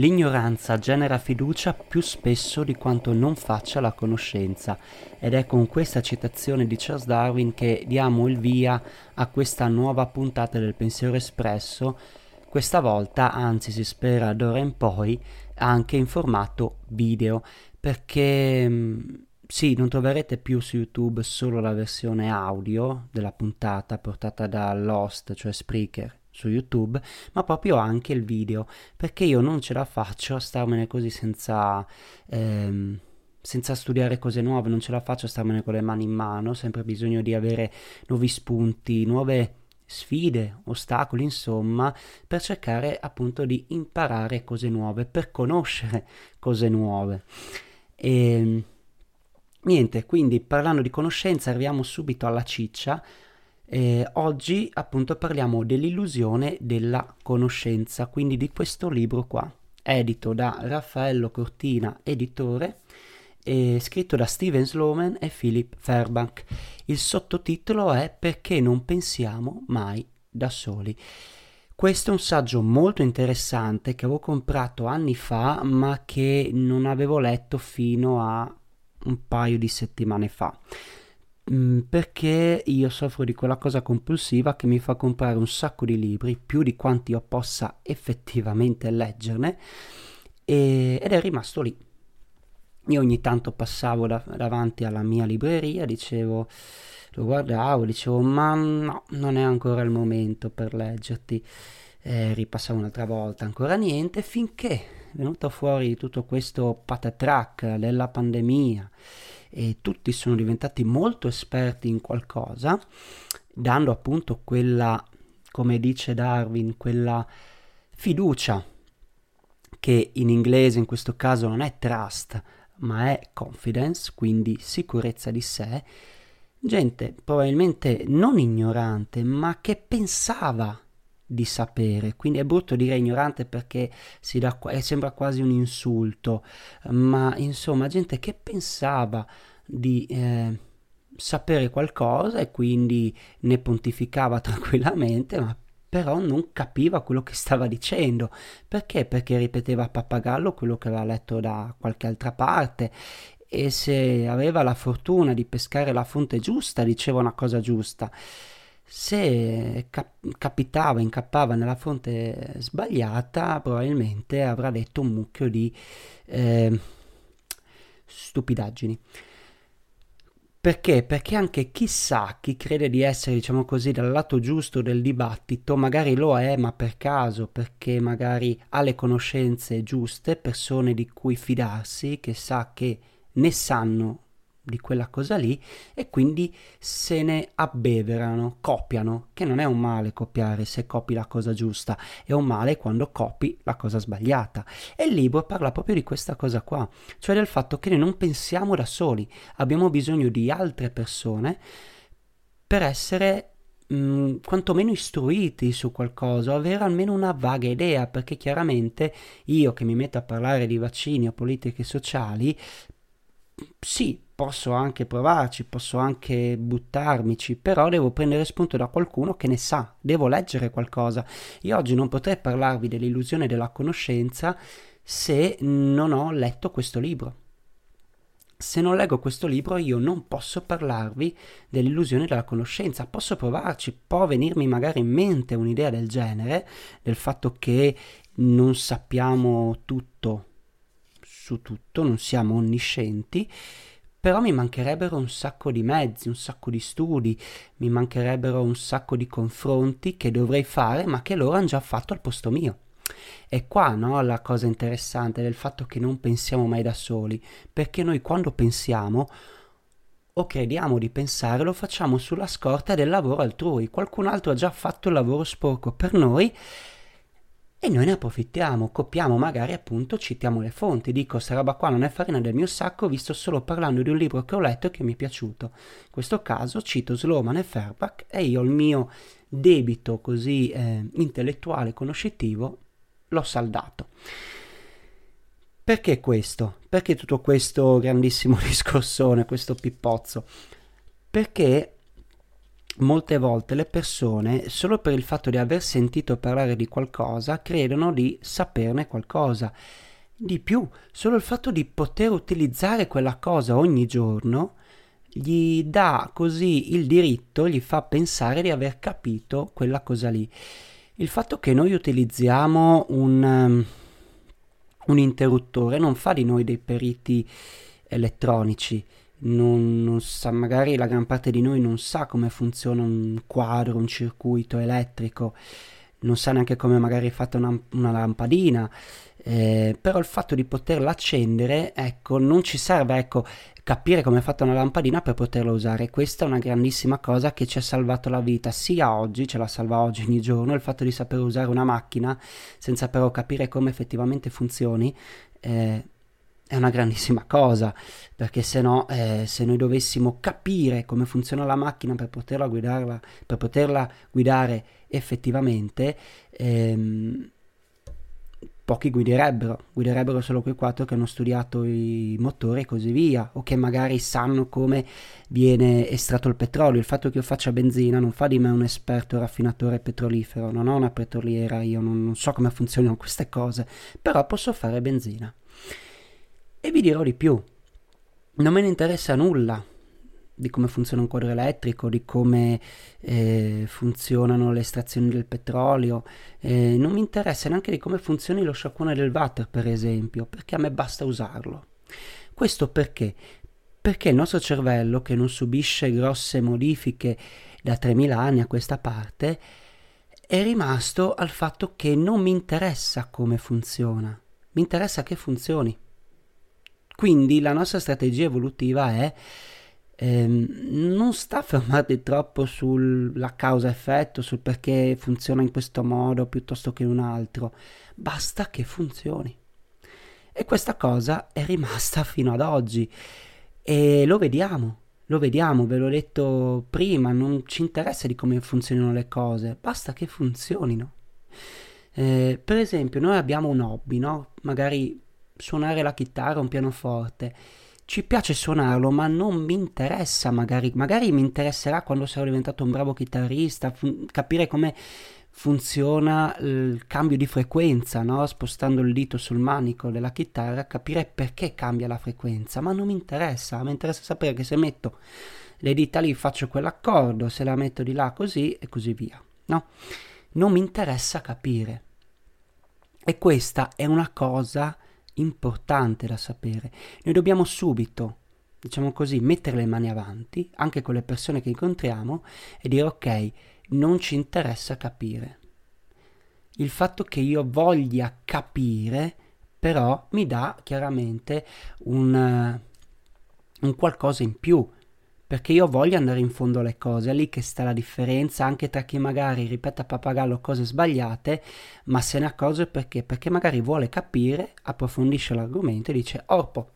L'ignoranza genera fiducia più spesso di quanto non faccia la conoscenza. Ed è con questa citazione di Charles Darwin che diamo il via a questa nuova puntata del pensiero espresso questa volta, anzi si spera d'ora in poi, anche in formato video, perché mm, sì, non troverete più su YouTube solo la versione audio della puntata portata da Lost, cioè Spreaker, su YouTube, ma proprio anche il video, perché io non ce la faccio a starmene così senza... Ehm, senza studiare cose nuove, non ce la faccio a starmene con le mani in mano, ho sempre bisogno di avere nuovi spunti, nuove sfide, ostacoli, insomma, per cercare appunto di imparare cose nuove, per conoscere cose nuove. E ehm, niente, quindi parlando di conoscenza arriviamo subito alla ciccia. Eh, oggi appunto parliamo dell'illusione della conoscenza, quindi di questo libro qua, edito da Raffaello Cortina, editore, eh, scritto da Steven Sloman e Philip Fairbank. Il sottotitolo è Perché non pensiamo mai da soli. Questo è un saggio molto interessante che avevo comprato anni fa, ma che non avevo letto fino a un paio di settimane fa. Mm, perché io soffro di quella cosa compulsiva che mi fa comprare un sacco di libri, più di quanti io possa effettivamente leggerne, e, ed è rimasto lì io ogni tanto passavo da, davanti alla mia libreria, dicevo, lo guardavo, dicevo, ma no, non è ancora il momento per leggerti. Eh, ripassavo un'altra volta, ancora niente, finché è venuto fuori tutto questo patatrack della pandemia e tutti sono diventati molto esperti in qualcosa, dando appunto quella, come dice Darwin, quella fiducia che in inglese in questo caso non è trust, ma è confidence, quindi sicurezza di sé, gente probabilmente non ignorante, ma che pensava di sapere, quindi è brutto dire ignorante perché dà, eh, sembra quasi un insulto, ma insomma gente che pensava di eh, sapere qualcosa e quindi ne pontificava tranquillamente, ma però non capiva quello che stava dicendo. Perché? Perché ripeteva a pappagallo quello che aveva letto da qualche altra parte e se aveva la fortuna di pescare la fonte giusta diceva una cosa giusta. Se cap- capitava, incappava nella fonte sbagliata, probabilmente avrà detto un mucchio di eh, stupidaggini. Perché? Perché anche chissà chi crede di essere, diciamo così, dal lato giusto del dibattito, magari lo è, ma per caso, perché magari ha le conoscenze giuste, persone di cui fidarsi, che sa che ne sanno di quella cosa lì e quindi se ne abbeverano, copiano, che non è un male copiare se copi la cosa giusta, è un male quando copi la cosa sbagliata. E il libro parla proprio di questa cosa qua, cioè del fatto che noi non pensiamo da soli, abbiamo bisogno di altre persone per essere mm, quantomeno istruiti su qualcosa, avere almeno una vaga idea, perché chiaramente io che mi metto a parlare di vaccini o politiche sociali, sì, posso anche provarci, posso anche buttarmici, però devo prendere spunto da qualcuno che ne sa, devo leggere qualcosa. Io oggi non potrei parlarvi dell'illusione della conoscenza se non ho letto questo libro. Se non leggo questo libro io non posso parlarvi dell'illusione della conoscenza, posso provarci, può venirmi magari in mente un'idea del genere, del fatto che non sappiamo tutto su tutto, non siamo onniscienti, però mi mancherebbero un sacco di mezzi, un sacco di studi, mi mancherebbero un sacco di confronti che dovrei fare, ma che loro hanno già fatto al posto mio. E qua no, la cosa interessante del fatto che non pensiamo mai da soli, perché noi quando pensiamo o crediamo di pensare lo facciamo sulla scorta del lavoro altrui, qualcun altro ha già fatto il lavoro sporco per noi e noi ne approfittiamo, copiamo magari appunto, citiamo le fonti, dico sta roba qua non è farina del mio sacco, visto solo parlando di un libro che ho letto e che mi è piaciuto. In questo caso cito Sloman e Fairback e io il mio debito così eh, intellettuale, conoscitivo, l'ho saldato. Perché questo? Perché tutto questo grandissimo discorsone, questo pippozzo? Perché molte volte le persone, solo per il fatto di aver sentito parlare di qualcosa, credono di saperne qualcosa. Di più, solo il fatto di poter utilizzare quella cosa ogni giorno gli dà così il diritto, gli fa pensare di aver capito quella cosa lì. Il fatto che noi utilizziamo un, um, un interruttore non fa di noi dei periti elettronici non, non, sa, magari la gran parte di noi non sa come funziona un quadro, un circuito elettrico, non sa neanche come magari è fatta una, una lampadina, eh, però il fatto di poterla accendere, ecco, non ci serve, ecco, capire come è fatta una lampadina per poterla usare. Questa è una grandissima cosa che ci ha salvato la vita, sia oggi, ce la salva oggi ogni giorno, il fatto di saper usare una macchina senza però capire come effettivamente funzioni. Eh, è una grandissima cosa, perché se no, eh, se noi dovessimo capire come funziona la macchina per poterla, guidarla, per poterla guidare effettivamente, ehm, pochi guiderebbero, guiderebbero solo quei quattro che hanno studiato i motori e così via, o che magari sanno come viene estratto il petrolio. Il fatto che io faccia benzina non fa di me un esperto raffinatore petrolifero, non ho una petroliera, io non, non so come funzionano queste cose, però posso fare benzina. E vi dirò di più, non me ne interessa nulla di come funziona un quadro elettrico, di come eh, funzionano le estrazioni del petrolio, eh, non mi interessa neanche di come funzioni lo sciacquone del water, per esempio, perché a me basta usarlo. Questo perché? Perché il nostro cervello, che non subisce grosse modifiche da 3000 anni a questa parte, è rimasto al fatto che non mi interessa come funziona, mi interessa che funzioni. Quindi la nostra strategia evolutiva è ehm, non sta fermati troppo sulla causa-effetto, sul perché funziona in questo modo piuttosto che in un altro, basta che funzioni. E questa cosa è rimasta fino ad oggi e lo vediamo, lo vediamo, ve l'ho detto prima, non ci interessa di come funzionano le cose, basta che funzionino. Eh, per esempio, noi abbiamo un hobby, no? Magari suonare la chitarra, un pianoforte. Ci piace suonarlo, ma non mi interessa magari, magari mi interesserà quando sarò diventato un bravo chitarrista, fun- capire come funziona il cambio di frequenza, no? spostando il dito sul manico della chitarra, capire perché cambia la frequenza, ma non mi interessa, mi interessa sapere che se metto le dita lì faccio quell'accordo, se la metto di là così e così via, no? Non mi interessa capire. E questa è una cosa importante da sapere. Noi dobbiamo subito, diciamo così, mettere le mani avanti, anche con le persone che incontriamo, e dire ok, non ci interessa capire. Il fatto che io voglia capire, però, mi dà chiaramente un, un qualcosa in più perché io voglio andare in fondo alle cose, è lì che sta la differenza anche tra chi magari ripete a pappagallo cose sbagliate, ma se ne accorge perché? Perché magari vuole capire, approfondisce l'argomento e dice, oh,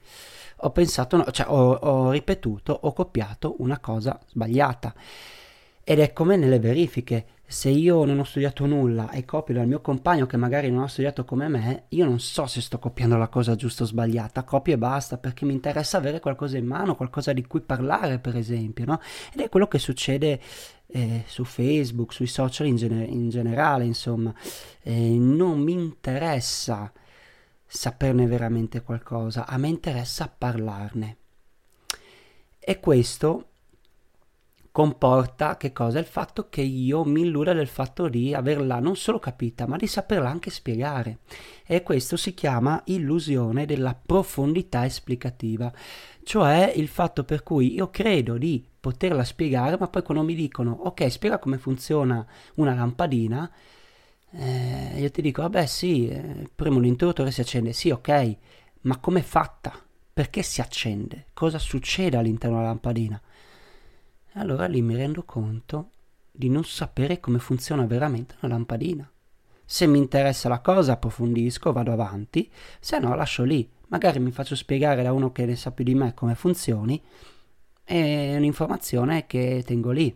ho pensato, no, cioè ho, ho ripetuto, ho copiato una cosa sbagliata. Ed è come nelle verifiche, se io non ho studiato nulla e copio dal mio compagno che magari non ha studiato come me, io non so se sto copiando la cosa giusta o sbagliata, copio e basta perché mi interessa avere qualcosa in mano, qualcosa di cui parlare per esempio, no? Ed è quello che succede eh, su Facebook, sui social in, gener- in generale, insomma, eh, non mi interessa saperne veramente qualcosa, a me interessa parlarne. E questo comporta che cosa? Il fatto che io mi illuda del fatto di averla non solo capita, ma di saperla anche spiegare. E questo si chiama illusione della profondità esplicativa, cioè il fatto per cui io credo di poterla spiegare, ma poi quando mi dicono ok, spiega come funziona una lampadina, eh, io ti dico, vabbè sì, eh, premo l'interruttore si accende, sì ok, ma com'è fatta? Perché si accende? Cosa succede all'interno della lampadina? Allora lì mi rendo conto di non sapere come funziona veramente una lampadina. Se mi interessa la cosa approfondisco, vado avanti, se no lascio lì. Magari mi faccio spiegare da uno che ne sa più di me come funzioni. È un'informazione che tengo lì.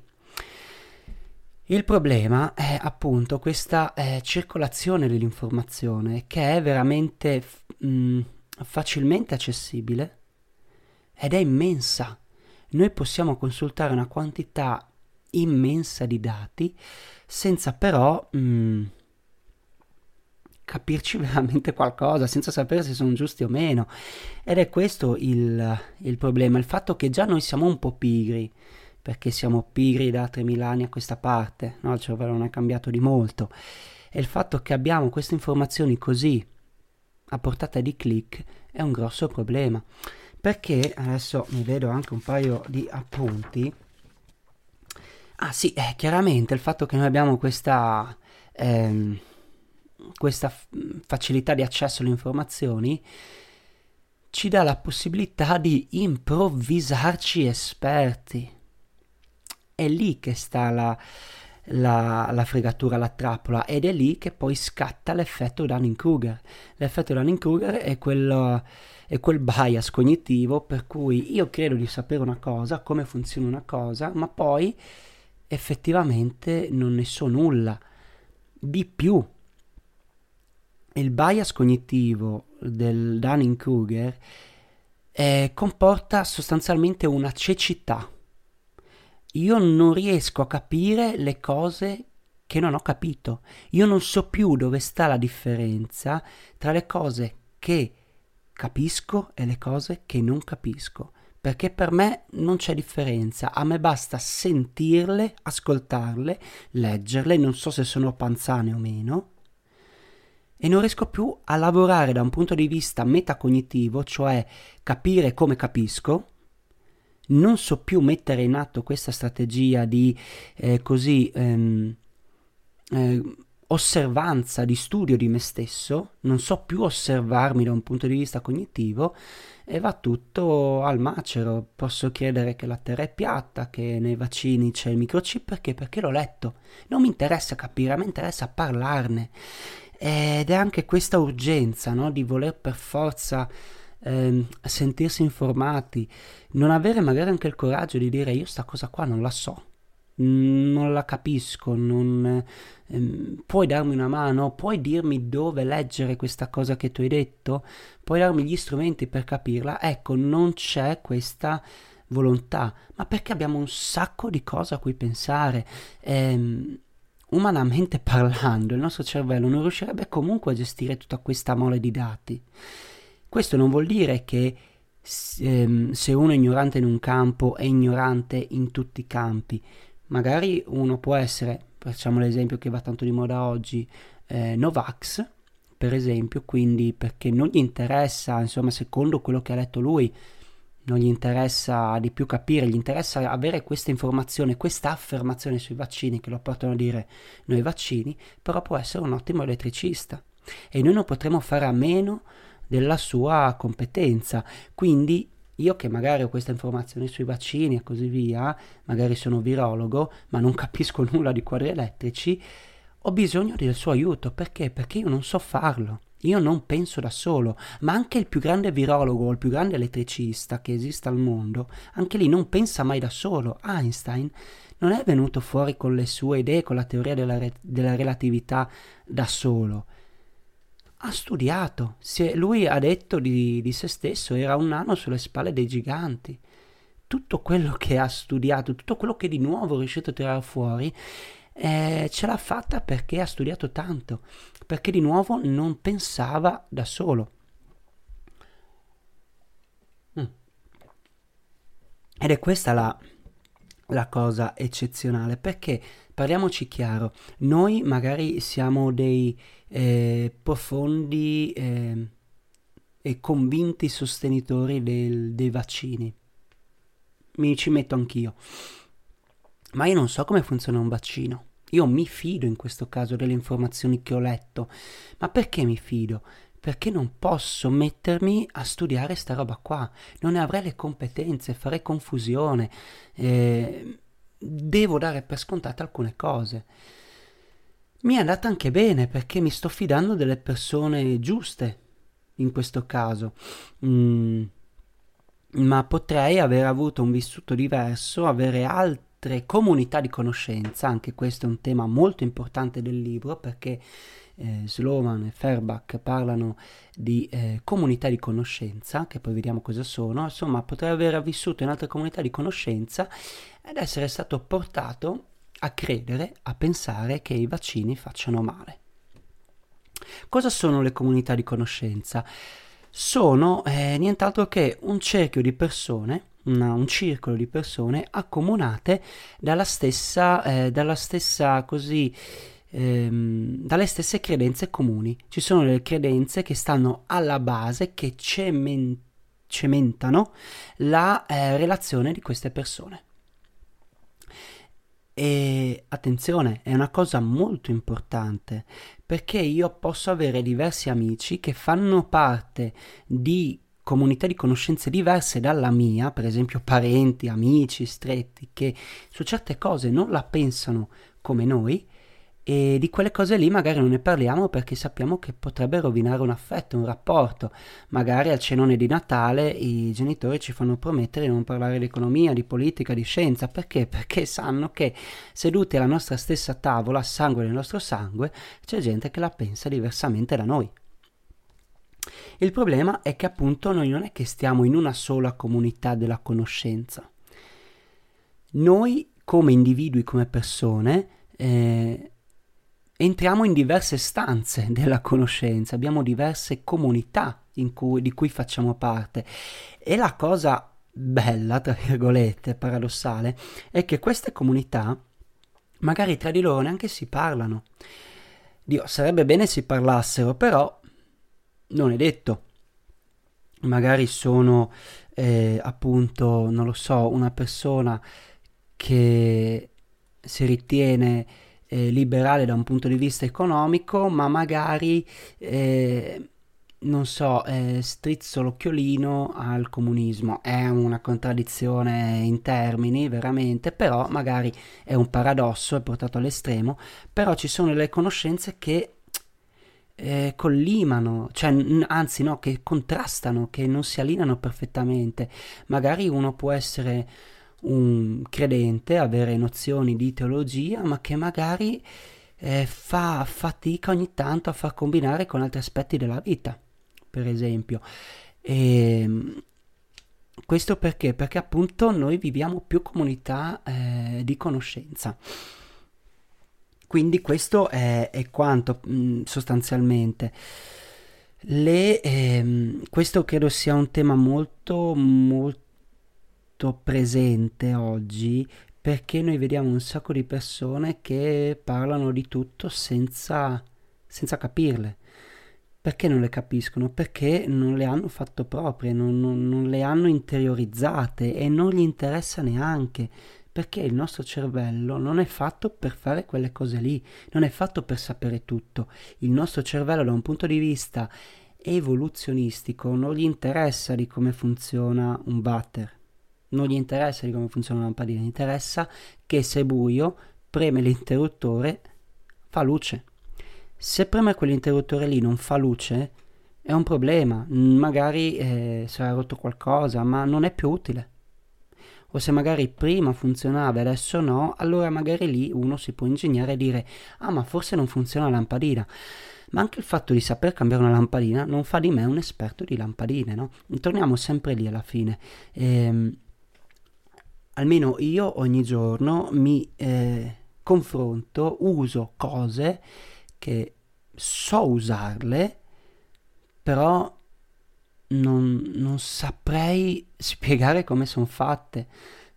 Il problema è appunto questa eh, circolazione dell'informazione che è veramente mh, facilmente accessibile ed è immensa. Noi possiamo consultare una quantità immensa di dati senza però mh, capirci veramente qualcosa, senza sapere se sono giusti o meno. Ed è questo il, il problema, il fatto che già noi siamo un po' pigri perché siamo pigri da 3000 anni a questa parte, no? il cervello non è cambiato di molto. E il fatto che abbiamo queste informazioni così a portata di click è un grosso problema. Perché adesso mi vedo anche un paio di appunti. Ah sì, eh, chiaramente il fatto che noi abbiamo questa, ehm, questa f- facilità di accesso alle informazioni ci dà la possibilità di improvvisarci esperti è lì che sta la, la, la, fregatura, la trappola ed è lì che poi scatta l'effetto Dunning-Kruger. L'effetto Dunning-Kruger è, quello, è quel bias cognitivo per cui io credo di sapere una cosa, come funziona una cosa, ma poi effettivamente non ne so nulla. Di più, il bias cognitivo del Dunning-Kruger eh, comporta sostanzialmente una cecità io non riesco a capire le cose che non ho capito. Io non so più dove sta la differenza tra le cose che capisco e le cose che non capisco. Perché per me non c'è differenza, a me basta sentirle, ascoltarle, leggerle, non so se sono panzane o meno, e non riesco più a lavorare da un punto di vista metacognitivo, cioè capire come capisco, non so più mettere in atto questa strategia di eh, così ehm, eh, osservanza, di studio di me stesso, non so più osservarmi da un punto di vista cognitivo e va tutto al macero. Posso credere che la Terra è piatta, che nei vaccini c'è il microchip perché? Perché l'ho letto. Non mi interessa capire, me interessa parlarne. Ed è anche questa urgenza no? di voler per forza eh, sentirsi informati, non avere magari anche il coraggio di dire io sta cosa qua non la so, non la capisco, non, ehm, puoi darmi una mano, puoi dirmi dove leggere questa cosa che tu hai detto, puoi darmi gli strumenti per capirla, ecco, non c'è questa volontà, ma perché abbiamo un sacco di cose a cui pensare. Ehm, umanamente parlando, il nostro cervello non riuscirebbe comunque a gestire tutta questa mole di dati. Questo non vuol dire che ehm, se uno è ignorante in un campo è ignorante in tutti i campi. Magari uno può essere, facciamo l'esempio che va tanto di moda oggi, eh, Novax, per esempio, quindi perché non gli interessa, insomma, secondo quello che ha letto lui, non gli interessa di più capire, gli interessa avere questa informazione, questa affermazione sui vaccini che lo portano a dire noi vaccini, però può essere un ottimo elettricista e noi non potremo fare a meno della sua competenza. Quindi io che magari ho questa informazione sui vaccini e così via, magari sono virologo, ma non capisco nulla di quadri elettrici, ho bisogno del suo aiuto. Perché? Perché io non so farlo. Io non penso da solo, ma anche il più grande virologo o il più grande elettricista che esista al mondo, anche lì non pensa mai da solo. Einstein non è venuto fuori con le sue idee, con la teoria della, re- della relatività da solo ha studiato, è, lui ha detto di, di, se stesso, era un nano sulle spalle dei giganti. Tutto quello che ha studiato, tutto quello che di nuovo è riuscito a tirare fuori, eh, ce l'ha fatta perché ha studiato tanto, perché di nuovo non pensava da solo. Mm. Ed è questa la, la cosa eccezionale, perché parliamoci chiaro, noi magari siamo dei eh, profondi eh, e convinti sostenitori del, dei vaccini. Mi ci metto anch'io. Ma io non so come funziona un vaccino. Io mi fido in questo caso delle informazioni che ho letto. Ma perché mi fido? Perché non posso mettermi a studiare sta roba qua. Non ne avrei le competenze, farei confusione. Eh, devo dare per scontate alcune cose. Mi è andata anche bene perché mi sto fidando delle persone giuste in questo caso. Mm, ma potrei aver avuto un vissuto diverso, avere altre comunità di conoscenza, anche questo è un tema molto importante del libro perché eh, Sloman e Fairback parlano di eh, comunità di conoscenza, che poi vediamo cosa sono, insomma potrei aver vissuto in altre comunità di conoscenza ed essere stato portato a credere, a pensare che i vaccini facciano male. Cosa sono le comunità di conoscenza? Sono eh, nient'altro che un cerchio di persone, una, un circolo di persone accomunate dalla stessa, eh, dalla stessa così, ehm, dalle stesse credenze comuni. Ci sono le credenze che stanno alla base, che cemen- cementano la eh, relazione di queste persone. E attenzione, è una cosa molto importante perché io posso avere diversi amici che fanno parte di comunità di conoscenze diverse dalla mia, per esempio parenti, amici stretti, che su certe cose non la pensano come noi e di quelle cose lì magari non ne parliamo perché sappiamo che potrebbe rovinare un affetto, un rapporto. Magari al cenone di Natale i genitori ci fanno promettere di non parlare di economia, di politica, di scienza. Perché? Perché sanno che seduti alla nostra stessa tavola, sangue nel nostro sangue, c'è gente che la pensa diversamente da noi. Il problema è che appunto noi non è che stiamo in una sola comunità della conoscenza. Noi come individui, come persone, eh, entriamo in diverse stanze della conoscenza, abbiamo diverse comunità cui, di cui facciamo parte e la cosa bella, tra virgolette, paradossale, è che queste comunità magari tra di loro neanche si parlano. Dio, sarebbe bene si parlassero, però non è detto. Magari sono eh, appunto, non lo so, una persona che si ritiene eh, liberale da un punto di vista economico, ma magari, eh, non so, eh, strizzo l'occhiolino al comunismo. È una contraddizione in termini, veramente, però magari è un paradosso, è portato all'estremo, però ci sono le conoscenze che eh, collimano, cioè n- anzi no, che contrastano, che non si allineano perfettamente. Magari uno può essere un credente, avere nozioni di teologia, ma che magari eh, fa fatica ogni tanto a far combinare con altri aspetti della vita, per esempio. E, ehm, questo perché? Perché appunto noi viviamo più comunità eh, di conoscenza. Quindi questo è, è quanto mh, mm, sostanzialmente. Le, ehm, questo credo sia un tema molto molto molto presente oggi perché noi vediamo un sacco di persone che parlano di tutto senza, senza capirle. Perché non le capiscono? Perché non le hanno fatto proprie, non, non, non le hanno interiorizzate e non gli interessa neanche perché il nostro cervello non è fatto per fare quelle cose lì, non è fatto per sapere tutto. Il nostro cervello da un punto di vista evoluzionistico non gli interessa di come funziona un water, non gli interessa di come funziona la lampadina, gli interessa che se è buio preme l'interruttore, fa luce. Se preme quell'interruttore lì non fa luce, è un problema, magari eh, sarà rotto qualcosa, ma non è più utile. O se magari prima funzionava e adesso no, allora magari lì uno si può ingegnare e dire ah ma forse non funziona la lampadina. Ma anche il fatto di saper cambiare una lampadina non fa di me un esperto di lampadine, no? Torniamo sempre lì alla fine. Ehm, almeno io ogni giorno mi eh, confronto, uso cose che so usarle, però non, non saprei spiegare come sono fatte,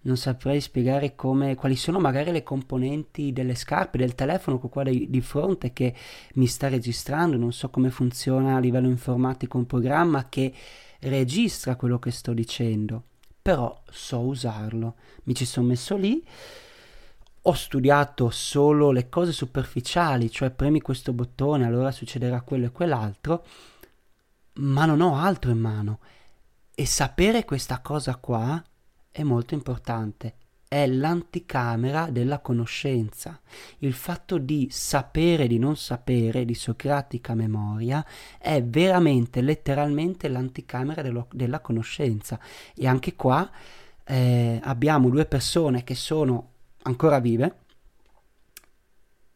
non saprei spiegare come, quali sono magari le componenti delle scarpe, del telefono con qua di, di fronte che mi sta registrando, non so come funziona a livello informatico un programma che registra quello che sto dicendo però so usarlo. Mi ci sono messo lì, ho studiato solo le cose superficiali, cioè premi questo bottone, allora succederà quello e quell'altro, ma non ho altro in mano. E sapere questa cosa qua è molto importante. È l'anticamera della conoscenza. Il fatto di sapere di non sapere, di socratica memoria, è veramente, letteralmente l'anticamera dello, della conoscenza. E anche qua eh, abbiamo due persone che sono ancora vive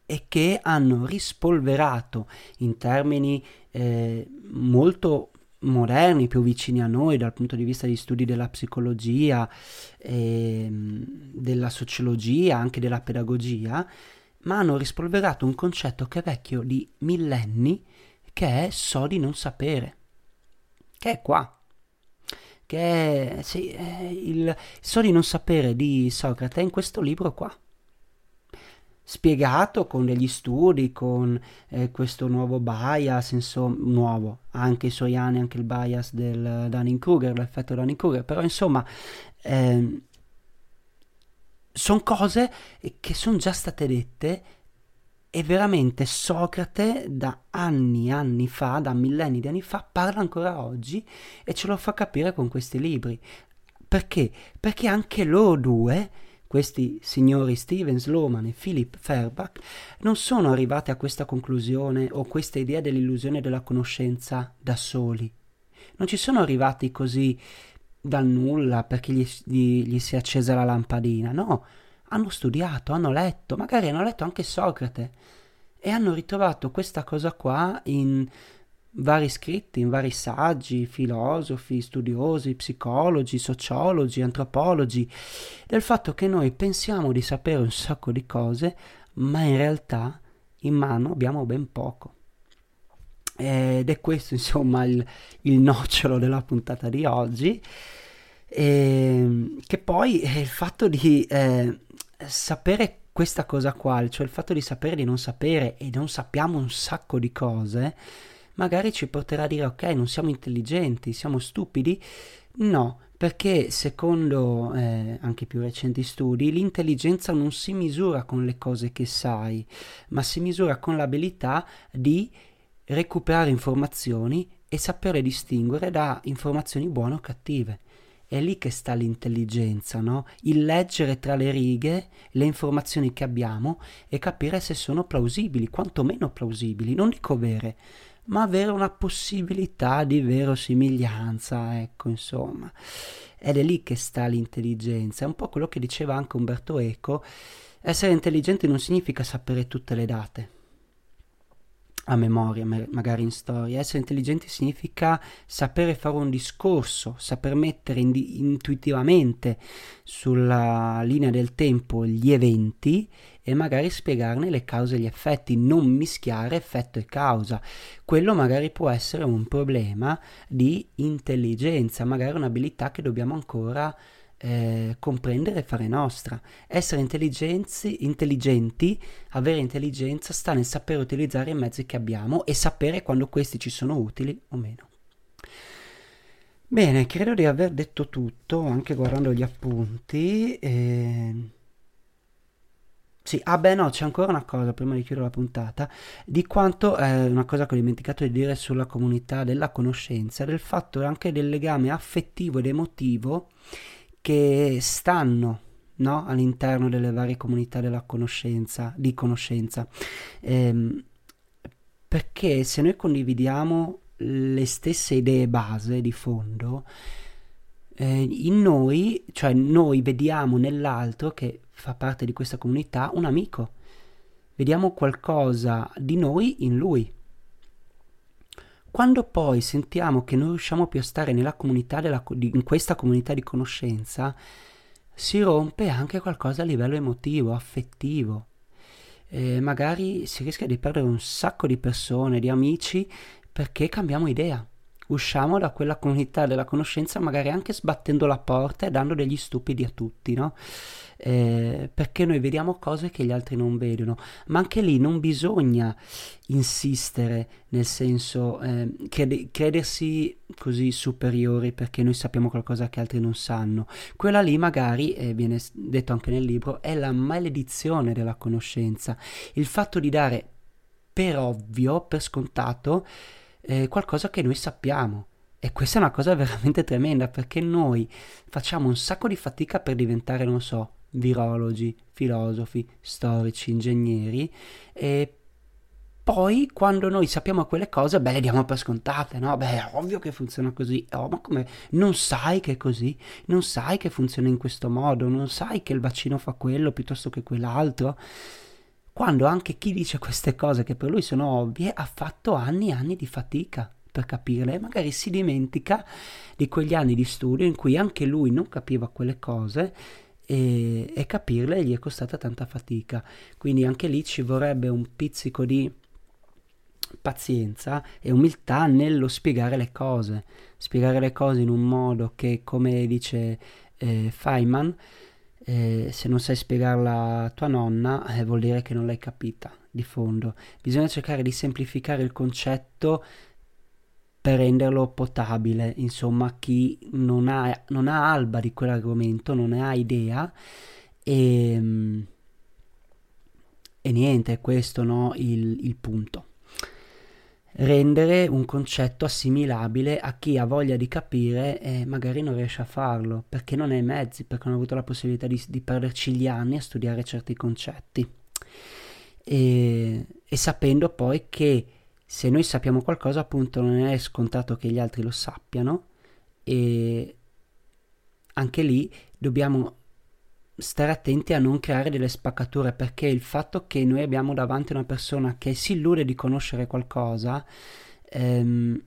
e che hanno rispolverato in termini eh, molto moderni, più vicini a noi dal punto di vista di studi della psicologia, eh, della sociologia, anche della pedagogia, ma hanno rispolverato un concetto che è vecchio di millenni, che è so di non sapere, che è qua. Che è, sì, è il so di non sapere di Socrate in questo libro qua spiegato con degli studi, con eh, questo nuovo bias, insomma, nuovo, anche i suoi anni, anche il bias del Dunning-Kruger, l'effetto Dunning-Kruger, però insomma, eh, sono cose che sono già state dette e veramente Socrate da anni, anni fa, da millenni di anni fa, parla ancora oggi e ce lo fa capire con questi libri. Perché? Perché anche loro due questi signori Steven Sloman e Philip Fairback non sono arrivati a questa conclusione o questa idea dell'illusione della conoscenza da soli. Non ci sono arrivati così dal nulla perché gli, gli, gli si è accesa la lampadina, no, hanno studiato, hanno letto, magari hanno letto anche Socrate e hanno ritrovato questa cosa qua in vari scritti, in vari saggi, filosofi, studiosi, psicologi, sociologi, antropologi, del fatto che noi pensiamo di sapere un sacco di cose, ma in realtà in mano abbiamo ben poco. Ed è questo insomma il, il nocciolo della puntata di oggi, e, ehm, che poi è il fatto di eh, sapere questa cosa qua, cioè il fatto di sapere di non sapere e non sappiamo un sacco di cose, magari ci porterà a dire ok, non siamo intelligenti, siamo stupidi. No, perché secondo eh, anche più recenti studi l'intelligenza non si misura con le cose che sai, ma si misura con l'abilità di recuperare informazioni e sapere distinguere da informazioni buone o cattive. È lì che sta l'intelligenza, no? Il leggere tra le righe le informazioni che abbiamo e capire se sono plausibili, quantomeno plausibili, non dico vere, ma avere una possibilità di verosimiglianza, ecco, insomma. Ed è lì che sta l'intelligenza, è un po' quello che diceva anche Umberto Eco, essere intelligenti non significa sapere tutte le date a memoria, magari in storia. Essere intelligenti significa sapere fare un discorso, saper mettere indi- intuitivamente sulla linea del tempo gli eventi e magari spiegarne le cause e gli effetti, non mischiare effetto e causa. Quello magari può essere un problema di intelligenza, magari un'abilità che dobbiamo ancora eh, comprendere e fare nostra. Essere intelligenti, avere intelligenza sta nel sapere utilizzare i mezzi che abbiamo e sapere quando questi ci sono utili o meno. Bene, credo di aver detto tutto, anche guardando gli appunti. Eh... Sì, ah beh no, c'è ancora una cosa prima di chiudere la puntata, di quanto, eh, una cosa che ho dimenticato di dire sulla comunità della conoscenza, del fatto anche del legame affettivo ed emotivo che stanno no, all'interno delle varie comunità della conoscenza, di conoscenza. Ehm, perché se noi condividiamo le stesse idee base di fondo, eh, in noi, cioè noi vediamo nell'altro che fa parte di questa comunità un amico, vediamo qualcosa di noi in lui. Quando poi sentiamo che non riusciamo più a stare nella comunità della, in questa comunità di conoscenza, si rompe anche qualcosa a livello emotivo, affettivo. Eh, magari si rischia di perdere un sacco di persone, di amici, perché cambiamo idea usciamo da quella comunità della conoscenza magari anche sbattendo la porta e dando degli stupidi a tutti, no? Eh, perché noi vediamo cose che gli altri non vedono, ma anche lì non bisogna insistere nel senso eh, crede- credersi così superiori perché noi sappiamo qualcosa che altri non sanno. Quella lì magari, eh, viene detto anche nel libro, è la maledizione della conoscenza, il fatto di dare per ovvio, per scontato, eh, qualcosa che noi sappiamo. E questa è una cosa veramente tremenda perché noi facciamo un sacco di fatica per diventare, non so, virologi, filosofi, storici, ingegneri e poi quando noi sappiamo quelle cose, beh, le diamo per scontate, no? Beh, è ovvio che funziona così. Oh, ma come? Non sai che è così? Non sai che funziona in questo modo? Non sai che il vaccino fa quello piuttosto che quell'altro? Quando anche chi dice queste cose che per lui sono ovvie ha fatto anni e anni di fatica per capirle e magari si dimentica di quegli anni di studio in cui anche lui non capiva quelle cose e, e capirle gli è costata tanta fatica. Quindi anche lì ci vorrebbe un pizzico di pazienza e umiltà nello spiegare le cose, spiegare le cose in un modo che, come dice eh, Feynman, eh, se non sai spiegarla a tua nonna eh, vuol dire che non l'hai capita di fondo. Bisogna cercare di semplificare il concetto per renderlo potabile, insomma, chi non ha, non ha alba di quell'argomento, non ne ha idea e, ehm, e niente, questo no, il, il punto rendere un concetto assimilabile a chi ha voglia di capire e magari non riesce a farlo, perché non ha i mezzi, perché non ha avuto la possibilità di, di perderci gli anni a studiare certi concetti. E, e sapendo poi che se noi sappiamo qualcosa, appunto, non è scontato che gli altri lo sappiano, e anche lì dobbiamo stare attenti a non creare delle spaccature perché il fatto che noi abbiamo davanti una persona che si illude di conoscere qualcosa ehm,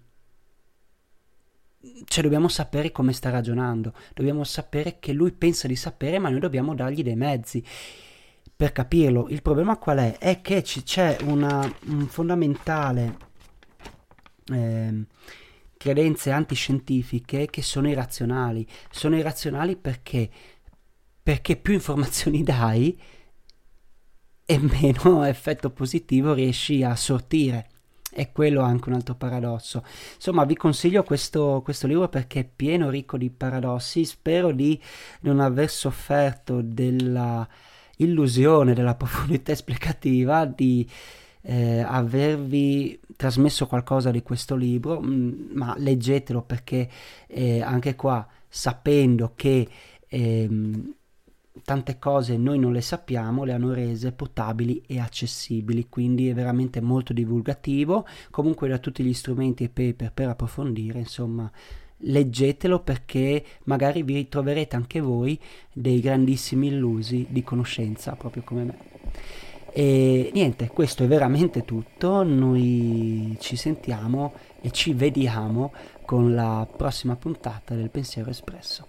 cioè dobbiamo sapere come sta ragionando dobbiamo sapere che lui pensa di sapere ma noi dobbiamo dargli dei mezzi per capirlo il problema qual è? è che c- c'è una un fondamentale ehm, credenze antiscientifiche che sono irrazionali sono irrazionali perché perché più informazioni dai e meno effetto positivo riesci a sortire. È quello anche un altro paradosso. Insomma, vi consiglio questo, questo libro perché è pieno, ricco di paradossi. Spero di non aver sofferto della illusione della profondità esplicativa, di eh, avervi trasmesso qualcosa di questo libro, mm, ma leggetelo perché eh, anche qua, sapendo che ehm, tante cose noi non le sappiamo, le hanno rese potabili e accessibili, quindi è veramente molto divulgativo, comunque da tutti gli strumenti e paper per approfondire, insomma leggetelo perché magari vi ritroverete anche voi dei grandissimi illusi di conoscenza, proprio come me. E niente, questo è veramente tutto, noi ci sentiamo e ci vediamo con la prossima puntata del Pensiero Espresso.